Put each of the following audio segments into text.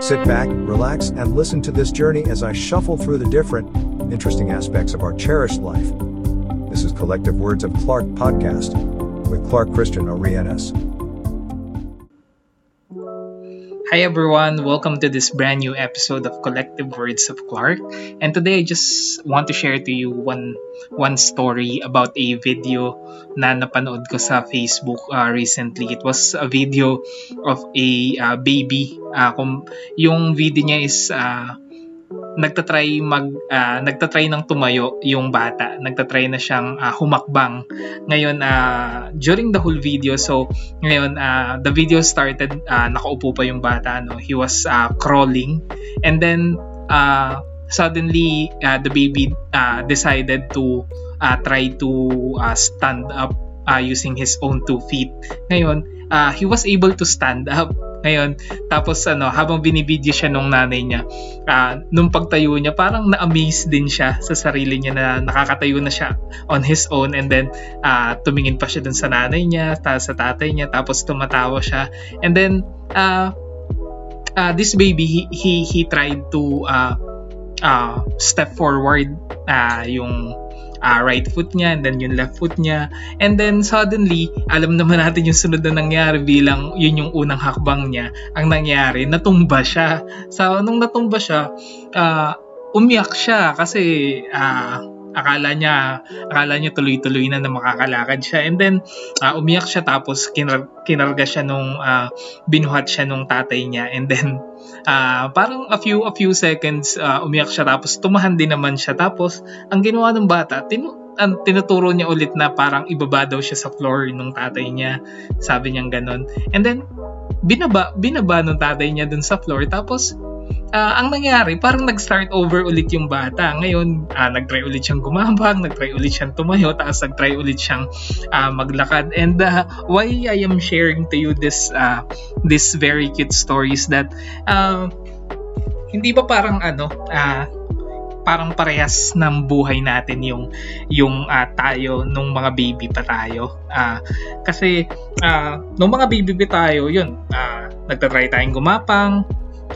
Sit back, relax, and listen to this journey as I shuffle through the different, interesting aspects of our cherished life. This is Collective Words of Clark podcast with Clark Christian Orienes. Hi everyone, welcome to this brand new episode of Collective Words of Clark. And today I just want to share to you one one story about a video na napanood ko sa Facebook uh, recently. It was a video of a uh, baby. Uh, kung, yung video niya is uh, nagtatry mag uh, nagtatry ng tumayo yung bata. Nagtatry na siyang uh, humakbang. Ngayon uh, during the whole video so ngayon uh, the video started uh, nakaupo pa yung bata no? He was uh, crawling. And then uh, suddenly uh, the baby uh, decided to uh, try to uh, stand up uh, using his own two feet. Ngayon uh, he was able to stand up ngayon, tapos ano, habang binibidyo siya nung nanay niya, uh, nung pagtayo niya, parang na-amaze din siya sa sarili niya na nakakatayo na siya on his own and then uh, tumingin pa siya dun sa nanay niya, ta sa tatay niya, tapos tumatawa siya. And then, uh, uh, this baby, he, he, he tried to uh, uh, step forward uh, yung uh, right foot niya and then yung left foot niya. And then suddenly, alam naman natin yung sunod na nangyari bilang yun yung unang hakbang niya. Ang nangyari, natumba siya. So, nung natumba siya, uh, umiyak siya kasi uh, akala niya akala niya tuloy-tuloy na na makakalakad siya. And then uh, umiyak siya tapos kinar- kinarga siya nung uh, binuhat siya nung tatay niya. And then uh, parang a few a few seconds uh, umiyak siya tapos tumahan din naman siya. Tapos ang ginawa ng bata tinu ang tinuturo niya ulit na parang ibaba daw siya sa floor nung tatay niya. Sabi niya ganon. And then binaba binaba ng tatay niya dun sa floor. Tapos uh, ang nangyari, parang nag-start over ulit yung bata. Ngayon, uh, nag-try ulit siyang gumambang, nag-try ulit siyang tumayo, tapos nag-try ulit siyang uh, maglakad. And uh, why I am sharing to you this uh, this very cute stories that uh, hindi ba parang ano, uh, parang parehas ng buhay natin yung yung uh, tayo nung mga baby pa tayo. Uh, kasi uh, nung mga baby pa tayo, yun, uh, nagtatry tayong gumapang,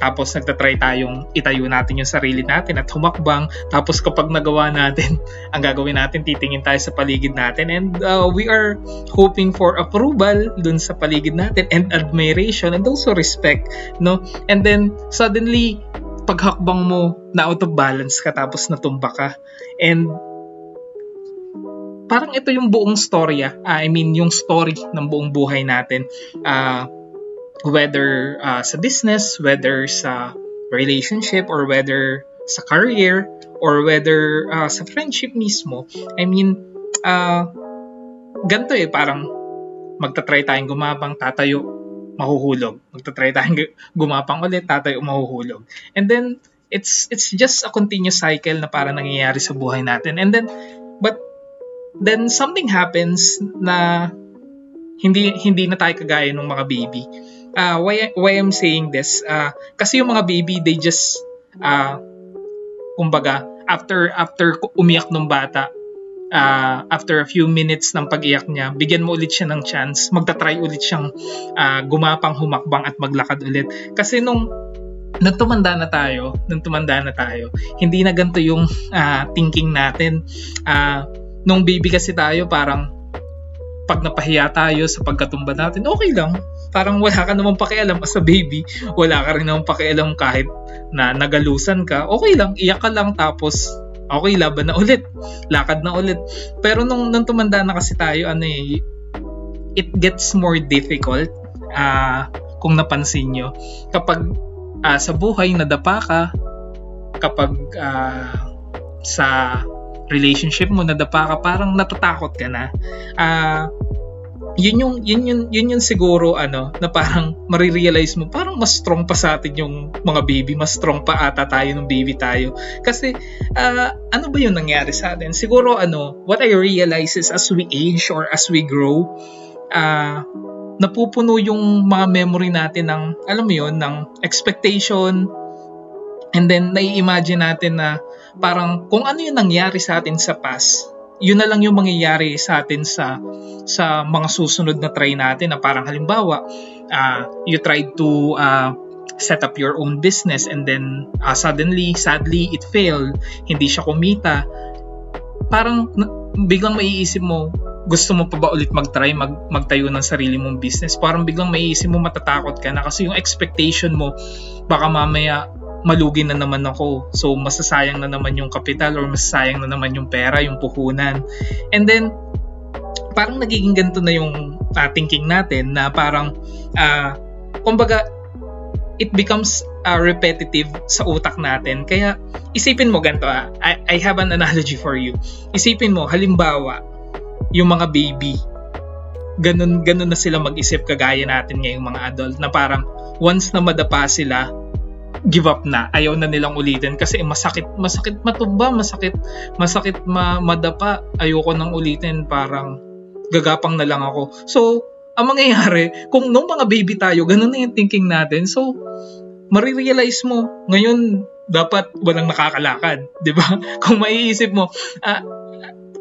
tapos nagtatry tayong itayo natin yung sarili natin at humakbang. Tapos kapag nagawa natin, ang gagawin natin, titingin tayo sa paligid natin. And uh, we are hoping for approval dun sa paligid natin and admiration and also respect. No? And then suddenly, paghakbang mo, na out of balance ka tapos natumba ka. And parang ito yung buong storya. Uh, I mean, yung story ng buong buhay natin. Uh, whether uh, sa business, whether sa relationship, or whether sa career, or whether uh, sa friendship mismo. I mean, uh, ganito eh, parang magta-try tayong gumapang, tatayo, mahuhulog. Magta-try tayong gumapang ulit, tatayo, mahuhulog. And then, it's it's just a continuous cycle na parang nangyayari sa buhay natin. And then, but then something happens na hindi hindi na tayo kagaya ng mga baby uh, why, why I'm saying this, uh, kasi yung mga baby, they just, uh, kumbaga, after, after umiyak ng bata, uh, after a few minutes ng pag-iyak niya, bigyan mo ulit siya ng chance, magta-try ulit siyang uh, gumapang, humakbang at maglakad ulit. Kasi nung nung tumanda na tayo, nung tumanda na tayo, hindi na ganito yung uh, thinking natin. Uh, nung baby kasi tayo, parang pag napahiya tayo sa pagkatumba natin, okay lang. Parang wala ka namang pakialam. As a baby, wala ka rin namang pakialam kahit na nagalusan ka, okay lang, iyak ka lang tapos okay, laban na ulit, lakad na ulit. Pero nung, nung tumanda na kasi tayo, ano eh, it gets more difficult uh, kung napansin nyo. Kapag uh, sa buhay nadapa ka, kapag uh, sa relationship mo nadapa ka, parang natatakot ka na. Uh, yun yung yun yun yun yung siguro ano na parang marirealize mo parang mas strong pa sa atin yung mga baby mas strong pa ata tayo ng baby tayo kasi uh, ano ba yung nangyari sa atin siguro ano what I realize is as we age or as we grow uh, napupuno yung mga memory natin ng alam mo yun ng expectation and then nai-imagine natin na parang kung ano yung nangyari sa atin sa past yun na lang yung mangyayari sa atin sa sa mga susunod na try natin na parang halimbawa uh, you tried to uh, set up your own business and then uh, suddenly, sadly, it failed, hindi siya kumita, parang biglang maiisip mo, gusto mo pa ba ulit mag-try, mag, magtayo ng sarili mong business? Parang biglang maiisip mo matatakot ka na kasi yung expectation mo, baka mamaya malugi na naman ako. So, masasayang na naman yung kapital or masasayang na naman yung pera, yung puhunan. And then, parang nagiging ganito na yung uh, thinking natin na parang, uh, kumbaga, it becomes uh, repetitive sa utak natin. Kaya, isipin mo ganito ah. I, I have an analogy for you. Isipin mo, halimbawa, yung mga baby, ganun, ganun na sila mag-isip kagaya natin ngayong mga adult na parang once na madapa sila, give up na. Ayaw na nilang ulitin kasi masakit, masakit matumba, masakit, masakit ma madapa. Ayoko nang ulitin, parang gagapang na lang ako. So, ang mangyayari, kung nung mga baby tayo, ganun na yung thinking natin. So, marirealize mo, ngayon, dapat walang nakakalakad, 'di ba? Kung maiisip mo, ah,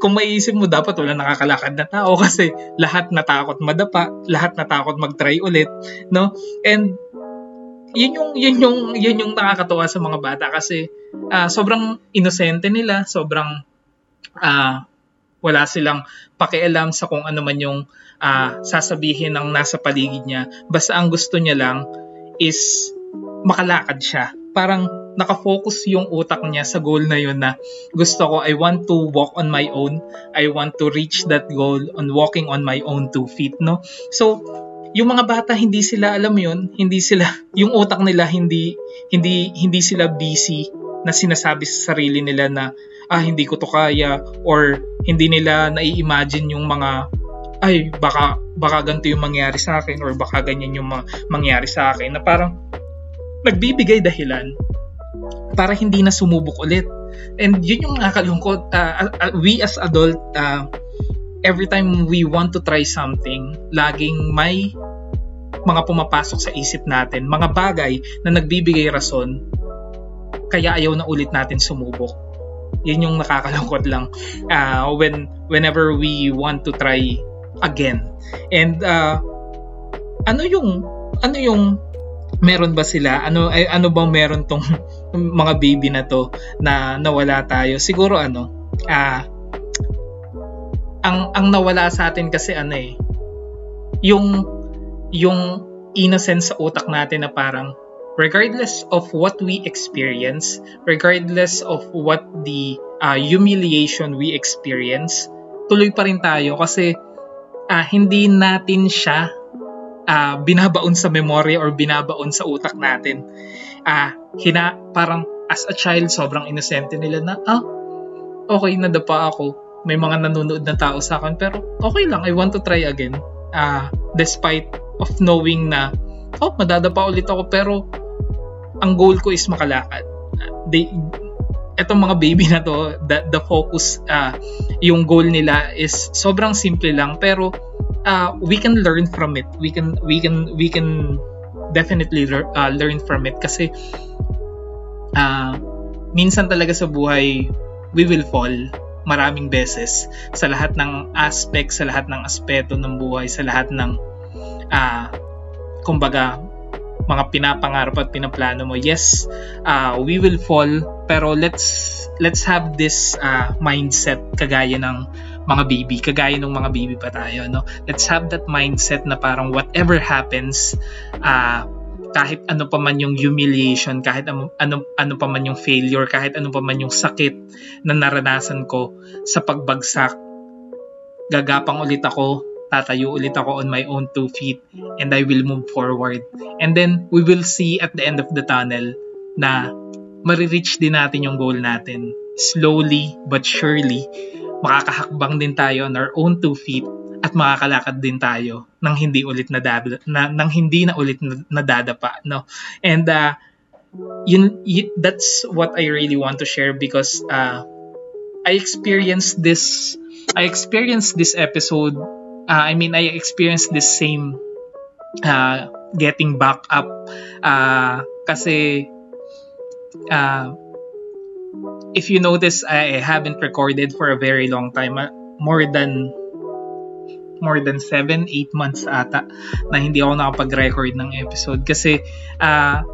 kung maiisip mo, dapat wala nakakalakad na tao kasi lahat natakot madapa, lahat natakot mag-try ulit, no? And yun yung yun yung yun yung nakakatuwa sa mga bata kasi uh, sobrang inosente nila, sobrang uh, wala silang pakialam sa kung ano man yung uh, sasabihin ng nasa paligid niya. Basta ang gusto niya lang is makalakad siya. Parang nakafocus yung utak niya sa goal na yun na gusto ko, I want to walk on my own. I want to reach that goal on walking on my own two feet, no? So, yung mga bata hindi sila alam yun, hindi sila yung utak nila hindi hindi hindi sila busy na sinasabi sa sarili nila na ah hindi ko to kaya or hindi nila nai-imagine yung mga ay baka baka ganito yung mangyari sa akin or baka ganyan yung ma- mangyari sa akin na parang nagbibigay dahilan para hindi na sumubok ulit. And yun yung nakakalungkot. Uh, uh, we as adult, uh, every time we want to try something, laging may mga pumapasok sa isip natin, mga bagay na nagbibigay rason, kaya ayaw na ulit natin sumubok. Yun yung nakakalungkot lang uh, when whenever we want to try again. And uh, ano yung ano yung meron ba sila? Ano ay, ano bang meron tong mga baby na to na nawala tayo? Siguro ano, ah ang ang nawala sa atin kasi ano eh yung yung innocence sa utak natin na parang regardless of what we experience, regardless of what the uh, humiliation we experience, tuloy pa rin tayo kasi uh, hindi natin siya uh, binabaon sa memory or binabaon sa utak natin. Uh, hina, parang as a child, sobrang inosente nila na, ah, okay, nadapa ako. May mga nanonood na tao sa akin, pero okay lang, I want to try again. Uh, despite of knowing na, oh, madadapa ulit ako, pero ang goal ko is makalakad. They, etong mga baby na to, the, the focus, uh, yung goal nila is sobrang simple lang, pero uh, we can learn from it. We can we can we can definitely lear, uh, learn from it kasi uh, minsan talaga sa buhay we will fall maraming beses sa lahat ng aspect, sa lahat ng aspeto ng buhay, sa lahat ng uh, kumbaga mga pinapangarap at pinaplano mo. Yes, uh, we will fall pero let's let's have this uh, mindset kagaya ng mga baby, kagaya ng mga baby pa tayo, no? Let's have that mindset na parang whatever happens, uh, kahit ano pa man yung humiliation, kahit ano, ano, ano pa man yung failure, kahit ano pa man yung sakit na naranasan ko sa pagbagsak, gagapang ulit ako, tatayo ulit ako on my own two feet, and I will move forward. And then, we will see at the end of the tunnel na marireach din natin yung goal natin. Slowly but surely, makakahakbang din tayo on our own two feet at makakalakad din tayo nang hindi ulit na, na nang hindi na ulit na, nadadapa no and uh, yun, yun that's what I really want to share because uh, I experienced this I experienced this episode uh, I mean I experienced this same uh, getting back up uh, kasi uh, if you notice, I haven't recorded for a very long time. Uh, more than more than 7, 8 months ata na hindi ako nakapag-record ng episode. Kasi uh,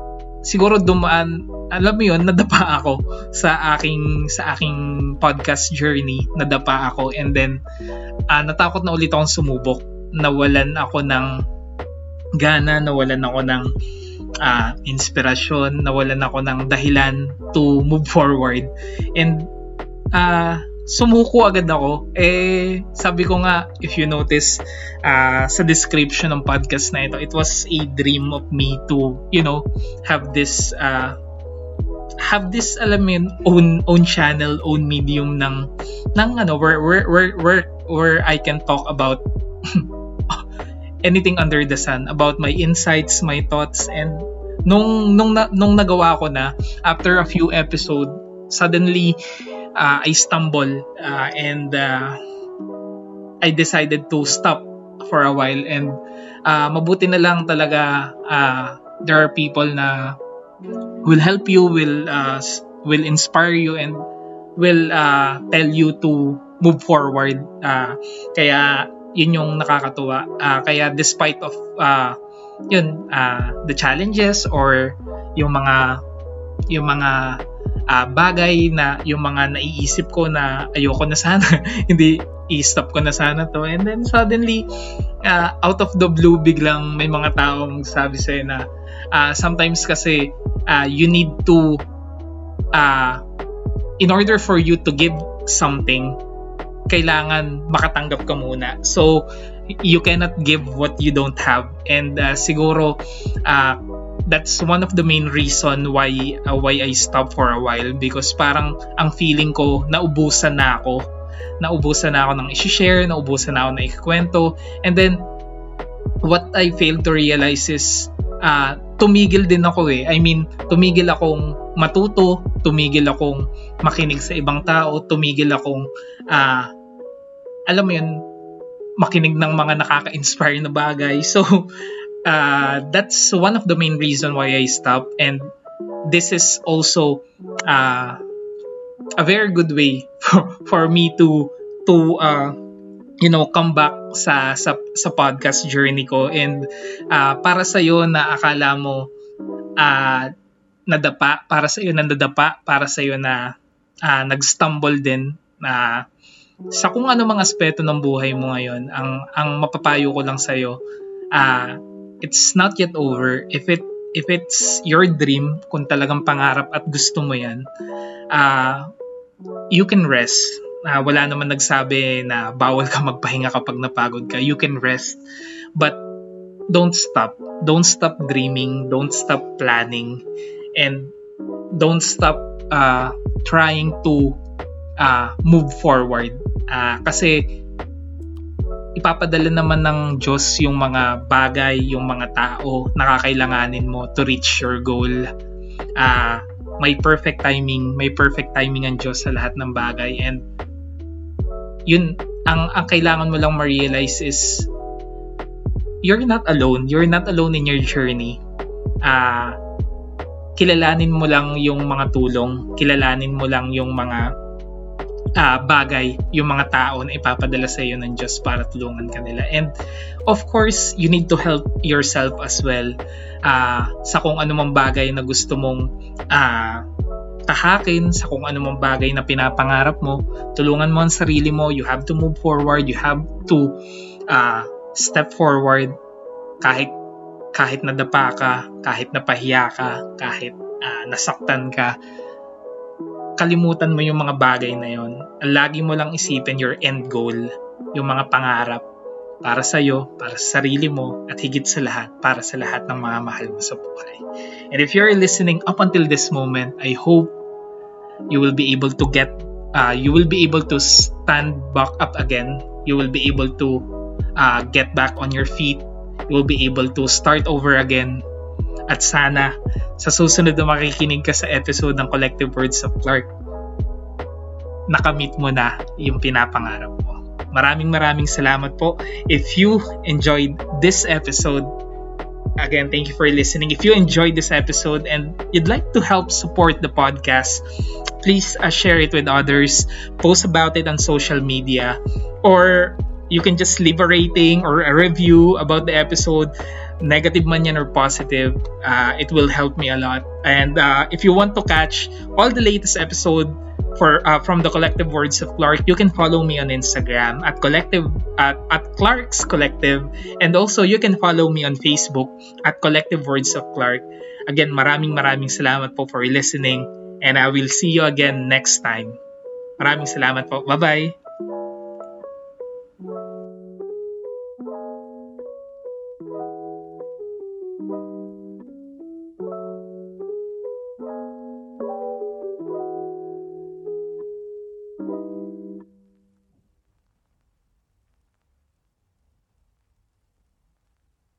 siguro dumaan alam mo yun nadapa ako sa aking sa aking podcast journey nadapa ako. And then uh, natakot na ulit akong sumubok. Nawalan ako ng gana nawalan ako ng uh, inspirasyon nawalan ako ng dahilan to move forward. And uh, sumuko agad ako. Eh, sabi ko nga, if you notice uh, sa description ng podcast na ito, it was a dream of me to, you know, have this, uh, have this, alam mo yun, own, own channel, own medium ng, ng ano, where, where, where, where, where I can talk about anything under the sun, about my insights, my thoughts, and nung, nung, nung nagawa ko na, after a few episodes, suddenly, uh, I stumble uh, and uh, I decided to stop for a while. And uh, mabuti na lang talaga uh, there are people na will help you will uh, will inspire you and will uh, tell you to move forward. Uh, kaya yun yung nakakatuwa. Uh, kaya despite of uh, yun uh, the challenges or yung mga yung mga uh, bagay na yung mga naiisip ko na ayoko na sana, hindi i-stop ko na sana to. And then suddenly, uh, out of the blue, biglang may mga taong sabi sa'yo na uh, sometimes kasi uh, you need to, uh, in order for you to give something, kailangan makatanggap ka muna. So, you cannot give what you don't have. And uh, siguro, uh, that's one of the main reason why uh, why I stopped for a while. Because parang ang feeling ko naubusan na ako. Naubusan na ako ng i-share naubusan na ako ng ikikwento. And then what I failed to realize is uh, tumigil din ako eh. I mean tumigil akong matuto tumigil akong makinig sa ibang tao tumigil akong uh, alam mo yun makinig ng mga nakaka-inspire na bagay. So uh, that's one of the main reason why I stopped and this is also uh, a very good way for, for me to to uh, you know come back sa sa sa podcast journey ko. And uh, para sa iyo na akala mo uh, nadapa para sa iyo na nadapa para sa iyo na uh, nag-stumble din na uh, sa kung ano mga aspeto ng buhay mo ngayon ang ang mapapayo ko lang sa iyo uh, it's not yet over. If it if it's your dream, kung talagang pangarap at gusto mo 'yan, uh, you can rest. Uh, wala naman nagsabi na bawal ka magpahinga kapag napagod ka. You can rest. But don't stop. Don't stop dreaming. Don't stop planning. And don't stop uh, trying to uh, move forward. Uh, kasi ipapadala naman ng Diyos yung mga bagay, yung mga tao na kakailanganin mo to reach your goal. Uh, may perfect timing, may perfect timing ang Diyos sa lahat ng bagay and yun ang ang kailangan mo lang ma-realize is you're not alone. You're not alone in your journey. Uh, kilalanin mo lang yung mga tulong, kilalanin mo lang yung mga uh, bagay yung mga tao na ipapadala sa iyo ng Diyos para tulungan kanila. And of course, you need to help yourself as well uh, sa kung anumang bagay na gusto mong uh, tahakin, sa kung anumang bagay na pinapangarap mo. Tulungan mo ang sarili mo. You have to move forward. You have to uh, step forward kahit kahit nadapa ka, kahit napahiya ka, kahit uh, nasaktan ka kalimutan mo yung mga bagay na yon. Lagi mo lang isipin your end goal, yung mga pangarap para sa iyo, para sa sarili mo, at higit sa lahat, para sa lahat ng mga mahal mo sa buhay. And if you're listening up until this moment, I hope you will be able to get, uh, you will be able to stand back up again. You will be able to uh, get back on your feet. You will be able to start over again at sana sa susunod na makikinig ka sa episode ng Collective Words of Clark, nakamit mo na yung pinapangarap mo. Maraming maraming salamat po. If you enjoyed this episode, again, thank you for listening. If you enjoyed this episode and you'd like to help support the podcast, please uh, share it with others, post about it on social media, or you can just leave a rating or a review about the episode negative man yan or positive uh, it will help me a lot. And uh, if you want to catch all the latest episode for uh, from the collective words of clark you can follow me on instagram at collective at, at clark's collective. And also you can follow me on facebook at collective words of clark. Again maraming maraming salamat po for listening. And i will see you again next time. Maraming salamat po. Bye bye